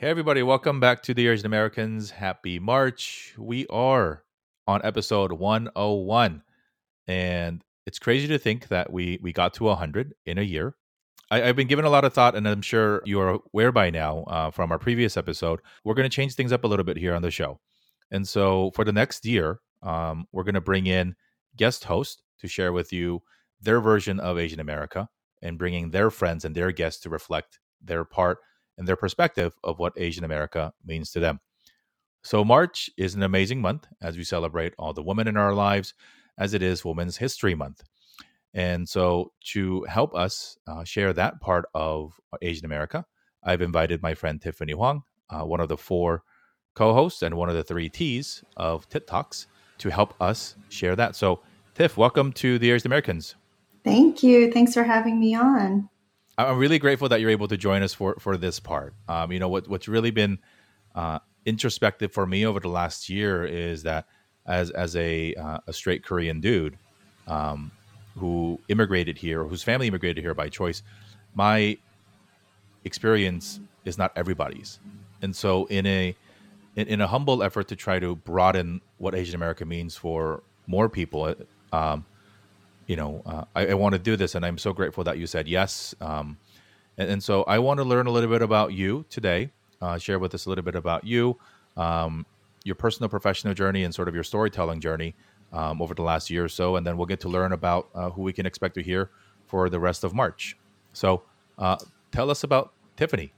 Hey, everybody, welcome back to Dear Asian Americans. Happy March. We are on episode 101. And it's crazy to think that we, we got to 100 in a year. I, have been given a lot of thought, and I'm sure you are aware by now uh, from our previous episode. We're going to change things up a little bit here on the show. And so for the next year, um, we're going to bring in guest hosts to share with you their version of Asian America and bringing their friends and their guests to reflect their part and their perspective of what Asian America means to them. So, March is an amazing month as we celebrate all the women in our lives, as it is Women's History Month. And so, to help us uh, share that part of Asian America, I've invited my friend Tiffany Hwang, uh, one of the four co hosts and one of the three T's of Tit Talks, to help us share that. So, Tiff, welcome to Dear Asian Americans. Thank you. Thanks for having me on. I'm really grateful that you're able to join us for for this part. Um, you know what what's really been uh, introspective for me over the last year is that as as a uh, a straight Korean dude um, who immigrated here, whose family immigrated here by choice, my experience is not everybody's, and so in a in, in a humble effort to try to broaden what Asian America means for more people. Um, you know, uh, I, I want to do this, and I'm so grateful that you said yes. Um, and, and, so I want to learn a little bit about you today. Uh, share with us a little bit about you, um, your personal professional journey, and sort of your storytelling journey um, over the last year or so, and then we'll get to learn about uh, who we can expect to hear for the rest of March. So, uh, tell us about Tiffany.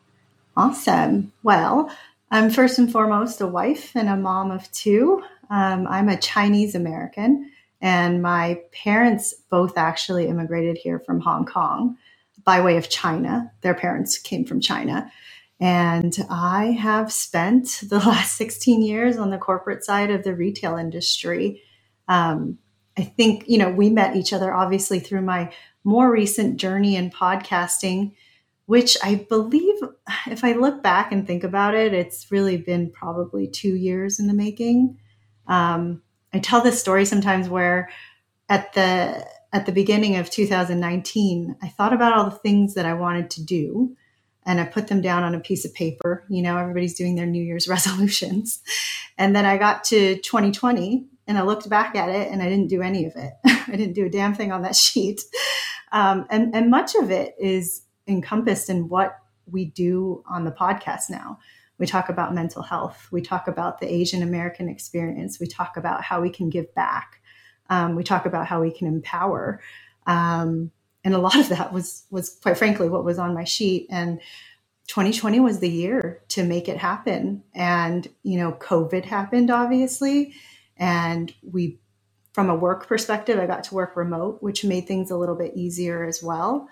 Awesome. Well, I'm first and foremost a wife and a mom of two. Um, I'm a Chinese American. And my parents both actually immigrated here from Hong Kong by way of China. Their parents came from China. And I have spent the last 16 years on the corporate side of the retail industry. Um, I think, you know, we met each other obviously through my more recent journey in podcasting, which I believe, if I look back and think about it, it's really been probably two years in the making. Um, I tell this story sometimes where at the at the beginning of 2019, I thought about all the things that I wanted to do and I put them down on a piece of paper. You know, everybody's doing their New Year's resolutions. And then I got to 2020 and I looked back at it and I didn't do any of it. I didn't do a damn thing on that sheet. Um, and, and much of it is encompassed in what we do on the podcast now. We talk about mental health. We talk about the Asian American experience. We talk about how we can give back. Um, we talk about how we can empower. Um, and a lot of that was was quite frankly what was on my sheet. And 2020 was the year to make it happen. And you know, COVID happened, obviously, and we from a work perspective, I got to work remote, which made things a little bit easier as well.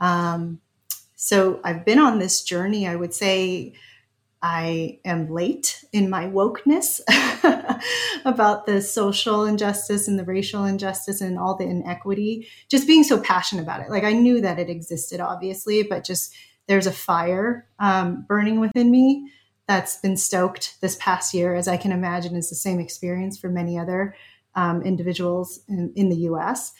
Um, so I've been on this journey, I would say, I am late in my wokeness about the social injustice and the racial injustice and all the inequity. Just being so passionate about it. Like I knew that it existed, obviously, but just there's a fire um, burning within me that's been stoked this past year, as I can imagine is the same experience for many other um, individuals in, in, the US.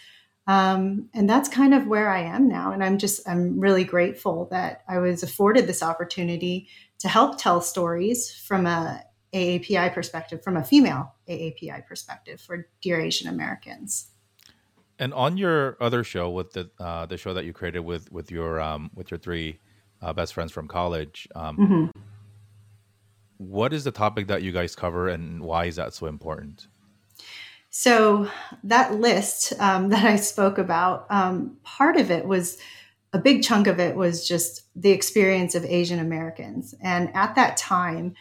Um, and that's kind of where I am now. And I'm just, I'm really grateful that I was afforded this opportunity to help tell stories from a AAPI perspective, from a female AAPI perspective for Dear Asian Americans. And on your other show, with the uh, the show that you created with with your um, with your three uh, best friends from college, um, mm-hmm. what is the topic that you guys cover, and why is that so important? So that list um, that I spoke about, um, part of it was a big chunk of it was just the experience of Asian Americans. And at that time,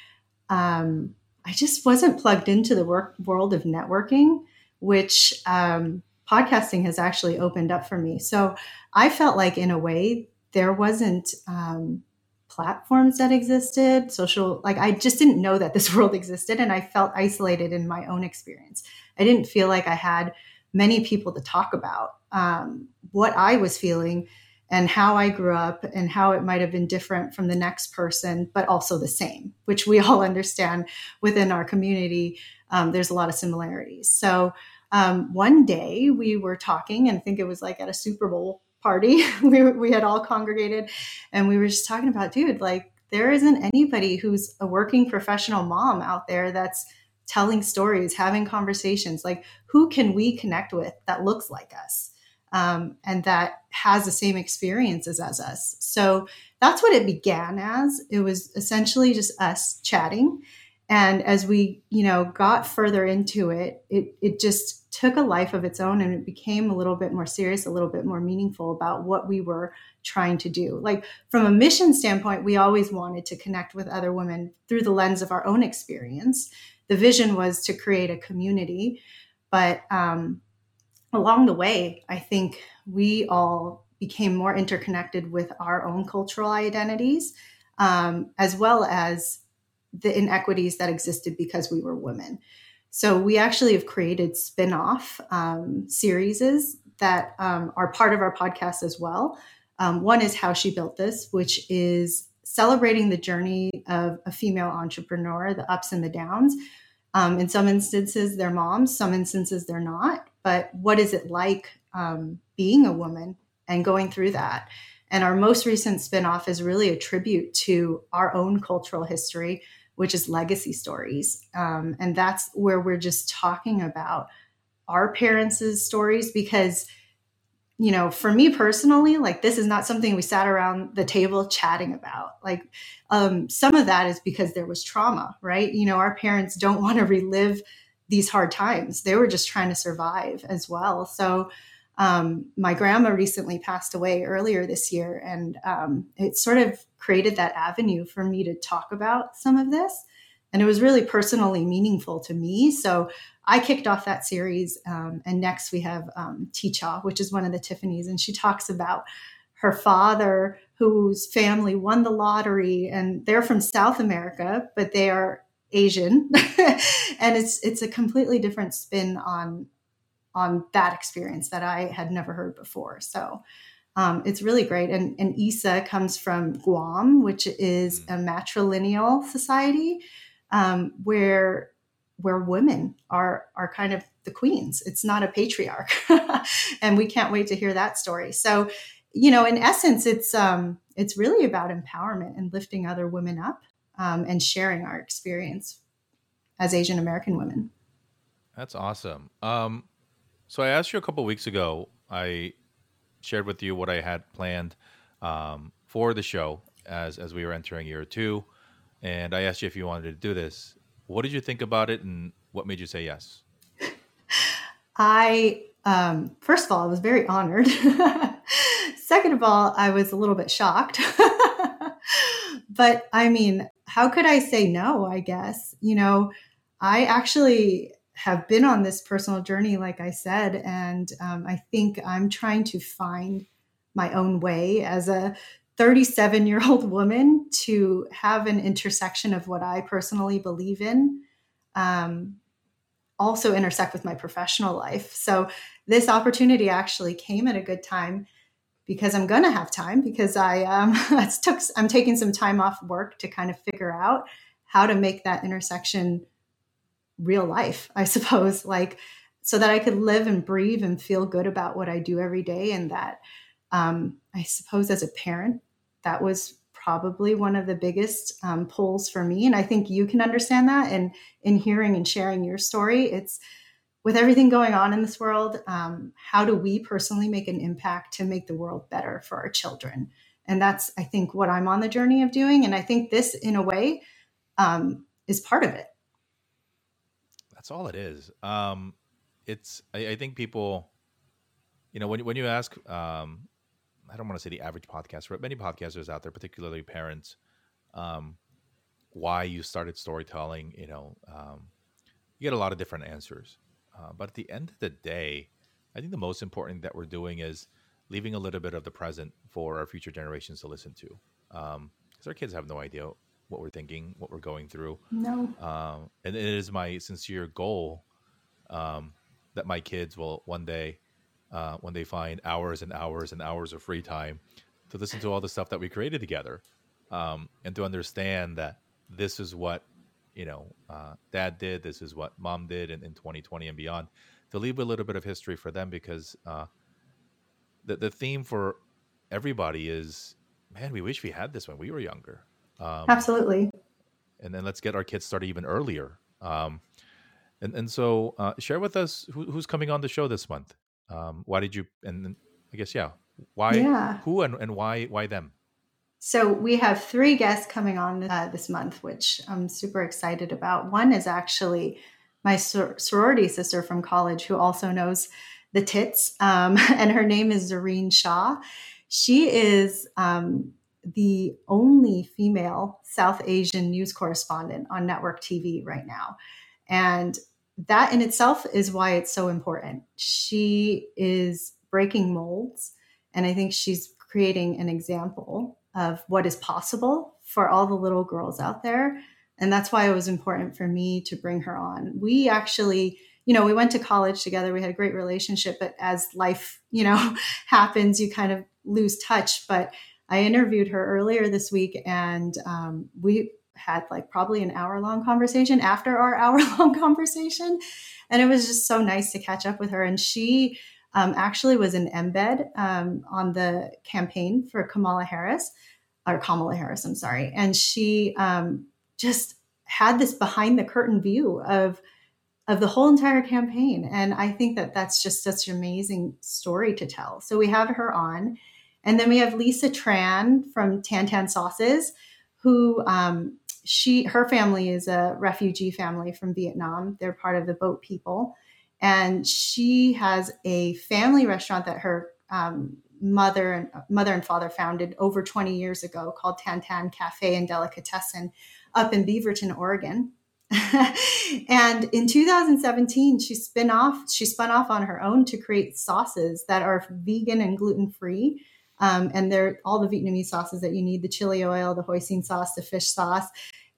um, I just wasn't plugged into the work, world of networking, which um, podcasting has actually opened up for me. So I felt like, in a way, there wasn't um, platforms that existed, social, like I just didn't know that this world existed. And I felt isolated in my own experience. I didn't feel like I had many people to talk about um, what I was feeling and how I grew up and how it might have been different from the next person, but also the same, which we all understand within our community. Um, there's a lot of similarities. So um, one day we were talking, and I think it was like at a Super Bowl party. we, we had all congregated and we were just talking about, dude, like there isn't anybody who's a working professional mom out there that's telling stories, having conversations. Like, who can we connect with that looks like us um, and that has the same experiences as us? So that's what it began as. It was essentially just us chatting. And as we, you know, got further into it, it, it just took a life of its own and it became a little bit more serious, a little bit more meaningful about what we were trying to do. Like from a mission standpoint, we always wanted to connect with other women through the lens of our own experience the vision was to create a community. But um, along the way, I think we all became more interconnected with our own cultural identities, um, as well as the inequities that existed because we were women. So we actually have created spin-off um, series that um, are part of our podcast as well. Um, one is How She Built This, which is celebrating the journey of a female entrepreneur, the ups and the downs, um, in some instances, they're moms, some instances, they're not. But what is it like um, being a woman and going through that? And our most recent spinoff is really a tribute to our own cultural history, which is legacy stories. Um, and that's where we're just talking about our parents' stories because you know, for me personally, like this is not something we sat around the table chatting about. Like um, some of that is because there was trauma, right? You know, our parents don't want to relive these hard times. They were just trying to survive as well. So um, my grandma recently passed away earlier this year, and um, it sort of created that avenue for me to talk about some of this. And it was really personally meaningful to me. So I kicked off that series, um, and next we have um, Ticha, which is one of the Tiffany's, and she talks about her father, whose family won the lottery, and they're from South America, but they are Asian, and it's it's a completely different spin on on that experience that I had never heard before. So. Um, it's really great. And, and ISA comes from Guam, which is mm. a matrilineal society um, where where women are are kind of the queens. It's not a patriarch, and we can't wait to hear that story. So, you know, in essence, it's um, it's really about empowerment and lifting other women up um, and sharing our experience as Asian American women. That's awesome. Um, so I asked you a couple weeks ago. I shared with you what I had planned um, for the show as as we were entering year two, and I asked you if you wanted to do this. What did you think about it, and what made you say yes? I um, first of all, I was very honored. Second of all, I was a little bit shocked. but I mean, how could I say no? I guess you know, I actually have been on this personal journey, like I said, and um, I think I'm trying to find my own way as a 37 year old woman to have an intersection of what I personally believe in um, also intersect with my professional life. So this opportunity actually came at a good time because I'm going to have time because I um, took I'm taking some time off work to kind of figure out how to make that intersection real life, I suppose, like so that I could live and breathe and feel good about what I do every day and that um, I suppose as a parent that was probably one of the biggest um, pulls for me. And I think you can understand that. And in hearing and sharing your story, it's with everything going on in this world, um, how do we personally make an impact to make the world better for our children? And that's, I think, what I'm on the journey of doing. And I think this, in a way, um, is part of it. That's all it is. Um, it's, I, I, think people, you know, when, when you ask um, I don't want to say the average podcaster, but many podcasters out there, particularly parents, um, why you started storytelling. You know, um, you get a lot of different answers. Uh, but at the end of the day, I think the most important that we're doing is leaving a little bit of the present for our future generations to listen to. Because um, our kids have no idea what we're thinking, what we're going through. No. Um, and it is my sincere goal um, that my kids will one day uh, when they find hours and hours and hours of free time to listen to all the stuff that we created together um, and to understand that this is what you know uh, dad did this is what mom did in, in 2020 and beyond to leave a little bit of history for them because uh, the, the theme for everybody is man we wish we had this when we were younger Um, Absolutely. And then let's get our kids started even earlier. Um, and and so uh, share with us who, who's coming on the show this month. Um, why did you? And I guess yeah, why? Yeah. Who and, and why why them? So we have three guests coming on uh, this month, which I'm super excited about. One is actually my sor- sorority sister from college, who also knows the tits, um, and her name is Zareen Shah. She is um, the only female South Asian news correspondent on network TV right now. And that in itself is why it's so important. She is breaking molds, and I think she's creating an example of what is possible for all the little girls out there. And that's why it was important for me to bring her on. We actually, you know, we went to college together. We had a great relationship, but as life, you know, happens, you kind of lose touch. But I interviewed her earlier this week and um, we had like probably an hour long conversation after our hour long conversation. And it was just so nice to catch up with her. And she um, actually was an embed um, on the campaign for Kamala Harris, or Kamala Harris, I'm sorry. And she um, just had this behind the curtain view of of the whole entire campaign. And I think that that's just such an amazing story to tell. So we have her on. And then we have Lisa Tran from Tan Tan Sauces, who um, she her family is a refugee family from Vietnam. They're part of the boat people, and she has a family restaurant that her um, mother and mother and father founded over 20 years ago called Tan Tan Cafe and Delicatessen up in Beaverton, Oregon. and in 2017, she spin off. She spun off on her own to create sauces that are vegan and gluten free. Um, and they're all the Vietnamese sauces that you need: the chili oil, the hoisin sauce, the fish sauce.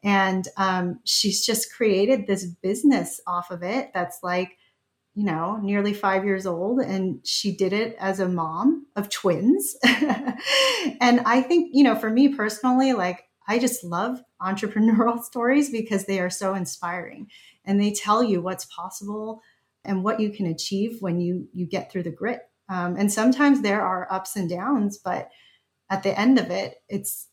And um, she's just created this business off of it that's like, you know, nearly five years old. And she did it as a mom of twins. and I think, you know, for me personally, like, I just love entrepreneurial stories because they are so inspiring and they tell you what's possible and what you can achieve when you you get through the grit. Um, and sometimes there are ups and downs, but at the end of it, it's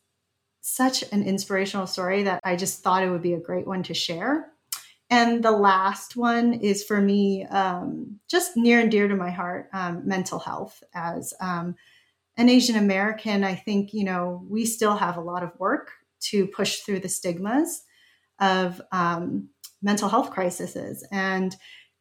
such an inspirational story that I just thought it would be a great one to share. And the last one is for me um, just near and dear to my heart um, mental health. As um, an Asian American, I think, you know, we still have a lot of work to push through the stigmas of um, mental health crises. And,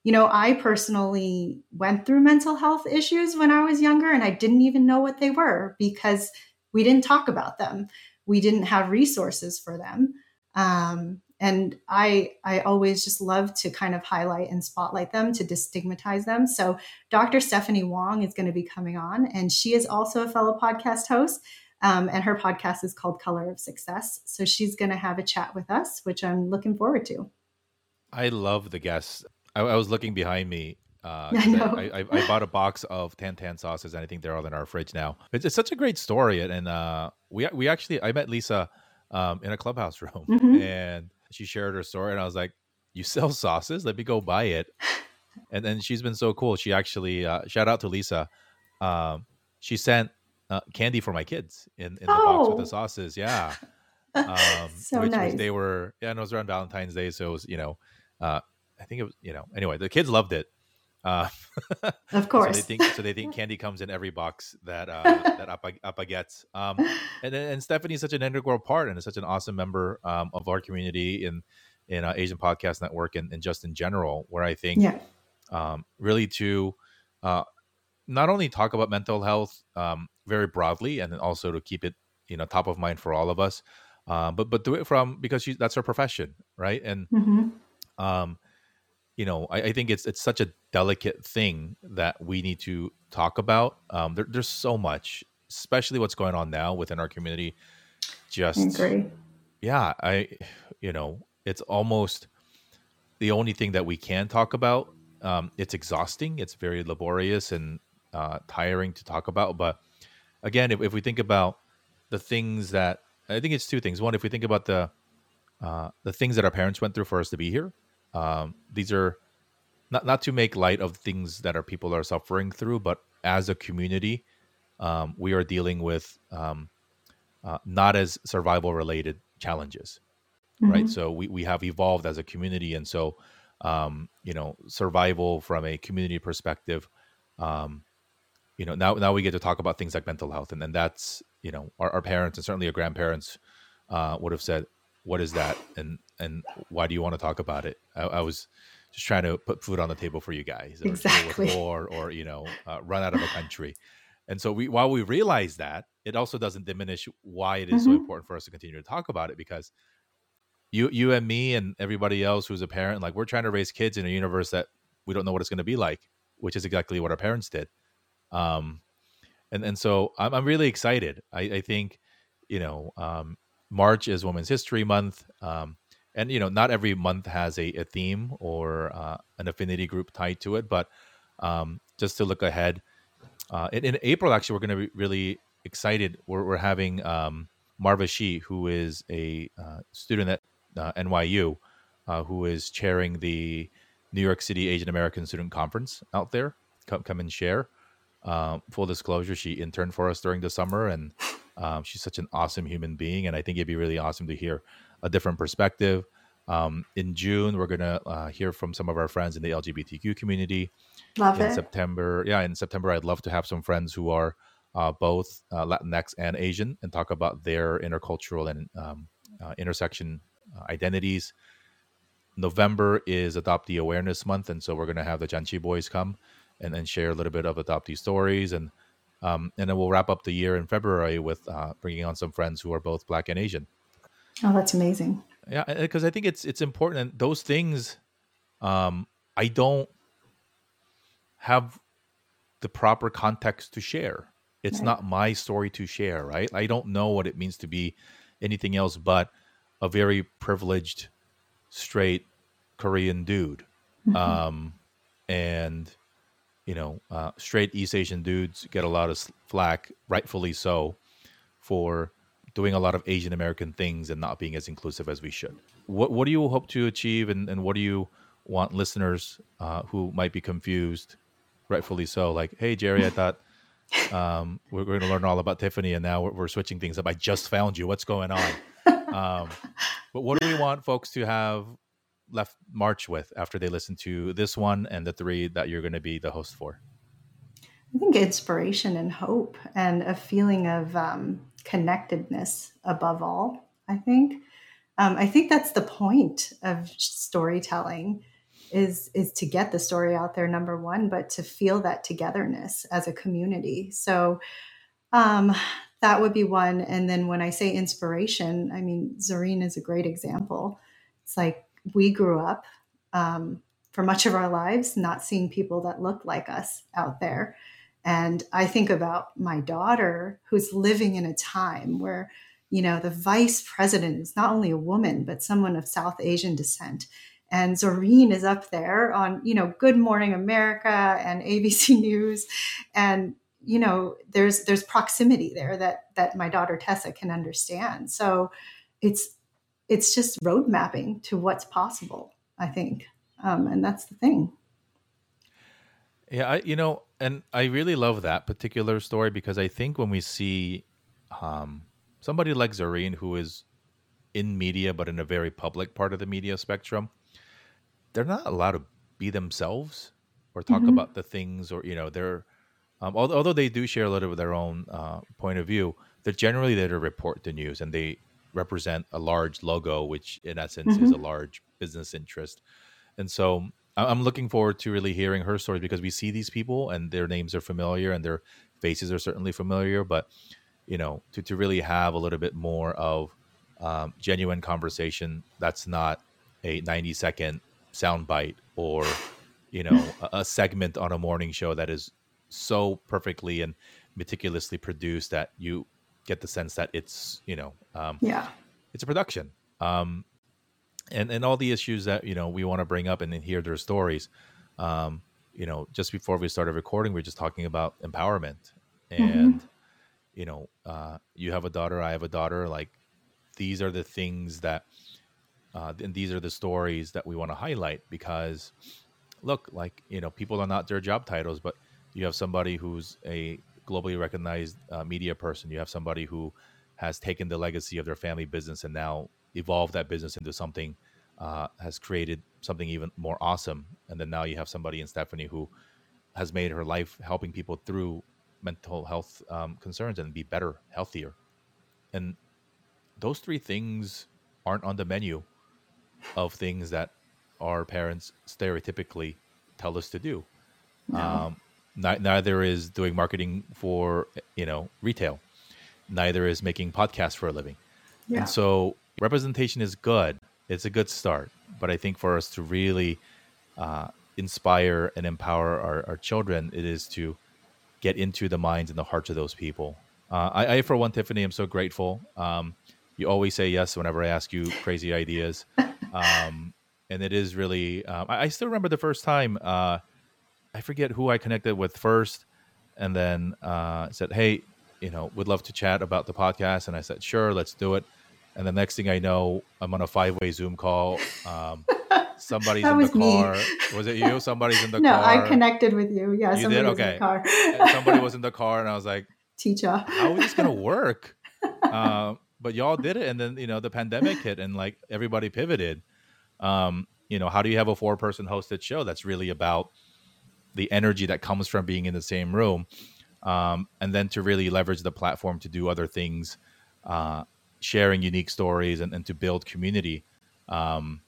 you know, I personally went through mental health issues when I was younger and I didn't even know what they were because we didn't talk about them we didn't have resources for them. Um, and I I always just love to kind of highlight and spotlight them to destigmatize them. So Dr. Stephanie Wong is going to be coming on, and she is also a fellow podcast host. Um, and her podcast is called Color of Success. So she's going to have a chat with us, which I'm looking forward to. I love the guests. I, I was looking behind me uh, I. I, I, bought a box of Tan Tan sauces, and I think they're all in our fridge now. It's, it's such a great story, and uh, we we actually I met Lisa um, in a clubhouse room, mm-hmm. and she shared her story, and I was like, "You sell sauces? Let me go buy it." and then she's been so cool. She actually uh, shout out to Lisa. Um, she sent uh, candy for my kids in, in the oh. box with the oh. sauces. Yeah. Um, so which, nice. Which they were, yeah, and it was around Valentine's Day, so it was, you know, uh, I think it was, you know, anyway, the kids loved it. Uh, of course. so they think so. They think candy comes in every box that uh, that Appa, Appa gets. Um, and and Stephanie is such an integral part and is such an awesome member um, of our community in in uh, Asian Podcast Network and, and just in general. Where I think, yeah. um, really to uh, not only talk about mental health um, very broadly, and then also to keep it you know top of mind for all of us, uh, but but do it from because she, that's her profession, right? And mm-hmm. um, you know, I, I, think it's it's such a delicate thing that we need to talk about. Um, there, there's so much, especially what's going on now within our community. Just, yeah, I, you know, it's almost the only thing that we can talk about. Um, it's exhausting. It's very laborious and uh, tiring to talk about. But again, if, if we think about the things that I think it's two things. One, if we think about the uh, the things that our parents went through for us to be here, um, these are not not to make light of things that our people are suffering through, but as a community, um, we are dealing with um, uh, not as survival related challenges, mm-hmm. right? So we we have evolved as a community, and so um, you know, survival from a community perspective. Um, you know, now now we get to talk about things like mental health, and then that's you know, our, our parents and certainly our grandparents uh, would have said, "What is that?" and and why do you want to talk about it? I, I was just trying to put food on the table for you guys, or exactly, war, or you know, uh, run out of a country. And so we, while we realize that, it also doesn't diminish why it is mm-hmm. so important for us to continue to talk about it because you you and me and everybody else who's a parent like we're trying to raise kids in a universe that we don't know what it's going to be like which is exactly what our parents did um and and so i'm, I'm really excited i i think you know um march is women's history month um and you know not every month has a, a theme or uh, an affinity group tied to it but um just to look ahead uh in, in april actually we're going to be really excited we're, we're having um marva shi who is a uh, student at uh, NYU, uh, who is chairing the New York City Asian American Student Conference out there. Come, come and share. Um, full disclosure, she interned for us during the summer, and um, she's such an awesome human being. And I think it'd be really awesome to hear a different perspective. Um, in June, we're gonna uh, hear from some of our friends in the LGBTQ community. Love in it. September, yeah, in September, I'd love to have some friends who are uh, both uh, Latinx and Asian and talk about their intercultural and um, uh, intersection uh, identities. November is Adoptee Awareness Month, and so we're going to have the Janchi Boys come and then share a little bit of adoptee stories, and um, and then we'll wrap up the year in February with uh, bringing on some friends who are both Black and Asian. Oh, that's amazing! Yeah, because I think it's it's important. And those things, um, I don't have the proper context to share. It's right. not my story to share, right? I don't know what it means to be anything else but a very privileged straight Korean dude. Mm-hmm. Um, and you know, uh, straight East Asian dudes get a lot of flack, rightfully so, for doing a lot of Asian American things and not being as inclusive as we should. What What do you hope to achieve, and, and what do you want listeners uh, who might be confused, rightfully so, like, hey Jerry, I thought um, we're going to learn all about Tiffany, and now we're, we're switching things up. I just found you. What's going on? um, but what do we want folks to have left March with after they listen to this one and the three that you're going to be the host for? I think inspiration and hope and a feeling of um, connectedness above all. I think. Um, I think that's the point of storytelling is is to get the story out there number one but to feel that togetherness as a community so um, that would be one. And then when I say inspiration, I mean, zareen is a great example. It's like we grew up um, for much of our lives not seeing people that looked like us out there. And I think about my daughter who's living in a time where, you know, the vice president is not only a woman, but someone of South Asian descent. And Zareen is up there on, you know, Good Morning America and ABC News. And you know there's there's proximity there that that my daughter tessa can understand so it's it's just road mapping to what's possible i think um, and that's the thing yeah I, you know and i really love that particular story because i think when we see um, somebody like zareen who is in media but in a very public part of the media spectrum they're not allowed to be themselves or talk mm-hmm. about the things or you know they're um, although they do share a little of their own uh, point of view, they're generally there to report the news and they represent a large logo, which in essence mm-hmm. is a large business interest. And so I'm looking forward to really hearing her story because we see these people and their names are familiar and their faces are certainly familiar, but you know, to, to really have a little bit more of um, genuine conversation that's not a 90 second soundbite or you know a, a segment on a morning show that is so perfectly and meticulously produced that you get the sense that it's you know um, yeah. it's a production. Um, and and all the issues that you know we want to bring up and then hear their stories um, you know just before we started recording we are just talking about empowerment mm-hmm. and mm-hmm. you know uh, you have a daughter i have a daughter like these are the things that uh, and these are the stories that we want to highlight because look like you know people are not their job titles but you have somebody who's a globally recognized uh, media person. You have somebody who has taken the legacy of their family business and now evolved that business into something uh, has created something even more awesome. And then now you have somebody in Stephanie who has made her life helping people through mental health um, concerns and be better, healthier. And those three things aren't on the menu of things that our parents stereotypically tell us to do. No. Um, neither is doing marketing for you know retail. Neither is making podcasts for a living. Yeah. And so representation is good. It's a good start. But I think for us to really uh, inspire and empower our, our, children, it is to get into the minds and the hearts of those people. Uh, I, I, for one, Tiffany, I'm so grateful. Um, you always say yes whenever I ask you crazy ideas. Um, and it is really, um, I, I, still remember the first time, uh, I forget who I connected with first, and then uh, said, Hey, you know, would love to chat about the podcast. And I said, Sure, let's do it. And the next thing I know, I'm on a five way Zoom call. Um, somebody's in the car. Me. Was it you? Somebody's in the no, car. No, I connected with you. Yeah, you did. Okay. car. somebody was in the car, and I was like, "Teacher, how is this gonna work?" Uh, but y'all did it, and then you know the pandemic hit, and like everybody pivoted. Um, you know, how do you have a four person hosted show that's really about the energy that comes from being in the same room, um, and then to really leverage the platform to do other things. Uh, sharing unique stories and, and to build community. Um,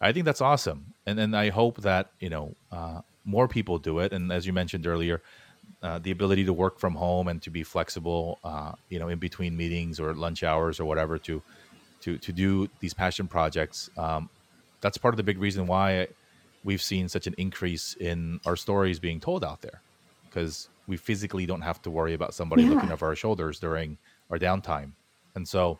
I think that's awesome, and and I hope that you know uh, more people do it. And as you mentioned earlier, uh, the ability to work from home and to be flexible, uh, you know, in between meetings or lunch hours or whatever, to to to do these passion projects. Um, that's part of the big reason why we've seen such an increase in our stories being told out there, because we physically don't have to worry about somebody yeah. looking over our shoulders during our downtime. And so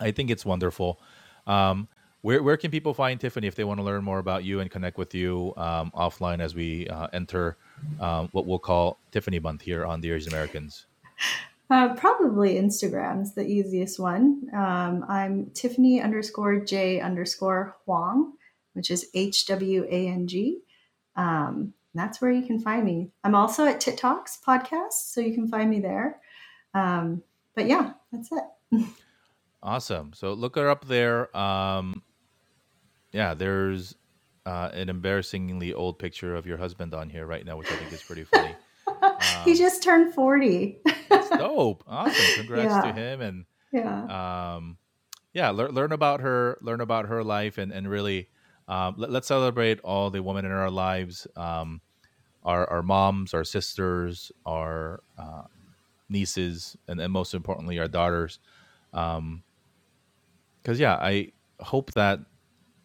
I think it's wonderful. Um, where, where can people find Tiffany if they want to learn more about you and connect with you um, offline as we uh, enter um, what we'll call Tiffany Month here on Dear Asian Americans? Uh, probably Instagram's the easiest one. Um, I'm Tiffany underscore J underscore Hwang, which is H W A N G. Um, that's where you can find me. I'm also at TikTok's podcast, so you can find me there. Um, but yeah, that's it. Awesome. So look her up there. Um, yeah, there's uh, an embarrassingly old picture of your husband on here right now, which I think is pretty funny. Um, he just turned 40. that's dope. Awesome. Congrats yeah. to him. And yeah. Um, yeah, learn, learn about her, learn about her life and, and really, um, let, us celebrate all the women in our lives. Um, our, our moms, our sisters, our, uh, nieces, and, and most importantly, our daughters. Um, because yeah, I hope that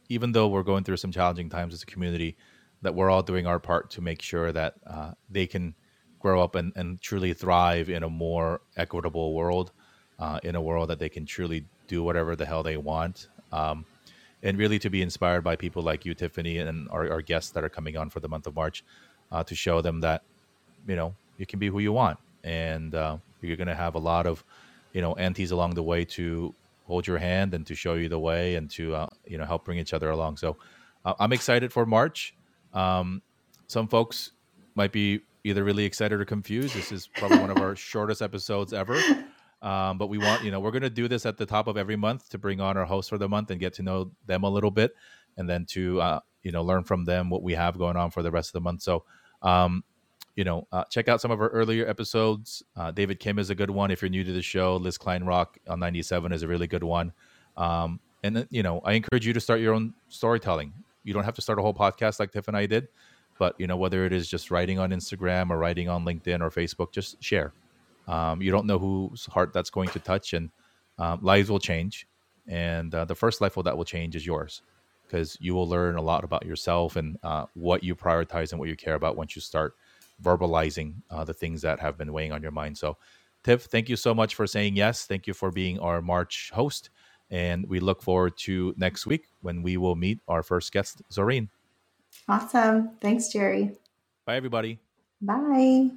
even though we're going through some challenging times as a community, that we're all doing our part to make sure that uh, they can grow up and, and truly thrive in a more equitable world, uh, in a world that they can truly do whatever the hell they want. Um, and really to be inspired by people like you, Tiffany, and our, our guests that are coming on for the month of March uh, to show them that, you know, you can be who you want and uh, you're going to have a lot of you know aunties along the way to hold your hand and to show you the way and to uh, you know help bring each other along. So uh, i'm excited for march. Um, some folks might be either really excited or confused. This is probably one of our shortest episodes ever. Um, but we want you know we're going to do this at the top of every month to bring on our host for the month and get to know them a little bit and then to uh, you know learn from them what we have going on for the rest of the month. So um, you know, uh, check out some of our earlier episodes. Uh, David Kim is a good one. If you're new to the show, Liz Kleinrock on 97 is a really good one. Um, and, you know, I encourage you to start your own storytelling. You don't have to start a whole podcast like Tiff and I did, but, you know, whether it is just writing on Instagram or writing on LinkedIn or Facebook, just share. Um, you don't know whose heart that's going to touch, and um, lives will change. And uh, the first life that will change is yours because you will learn a lot about yourself and uh, what you prioritize and what you care about once you start – verbalizing uh, the things that have been weighing on your mind. So, Tiff, thank you so much for saying yes. Thank you for being our March host. And we look forward to next week when we will meet our first guest, Zareen. Awesome. Thanks, Jerry. Bye, everybody. Bye.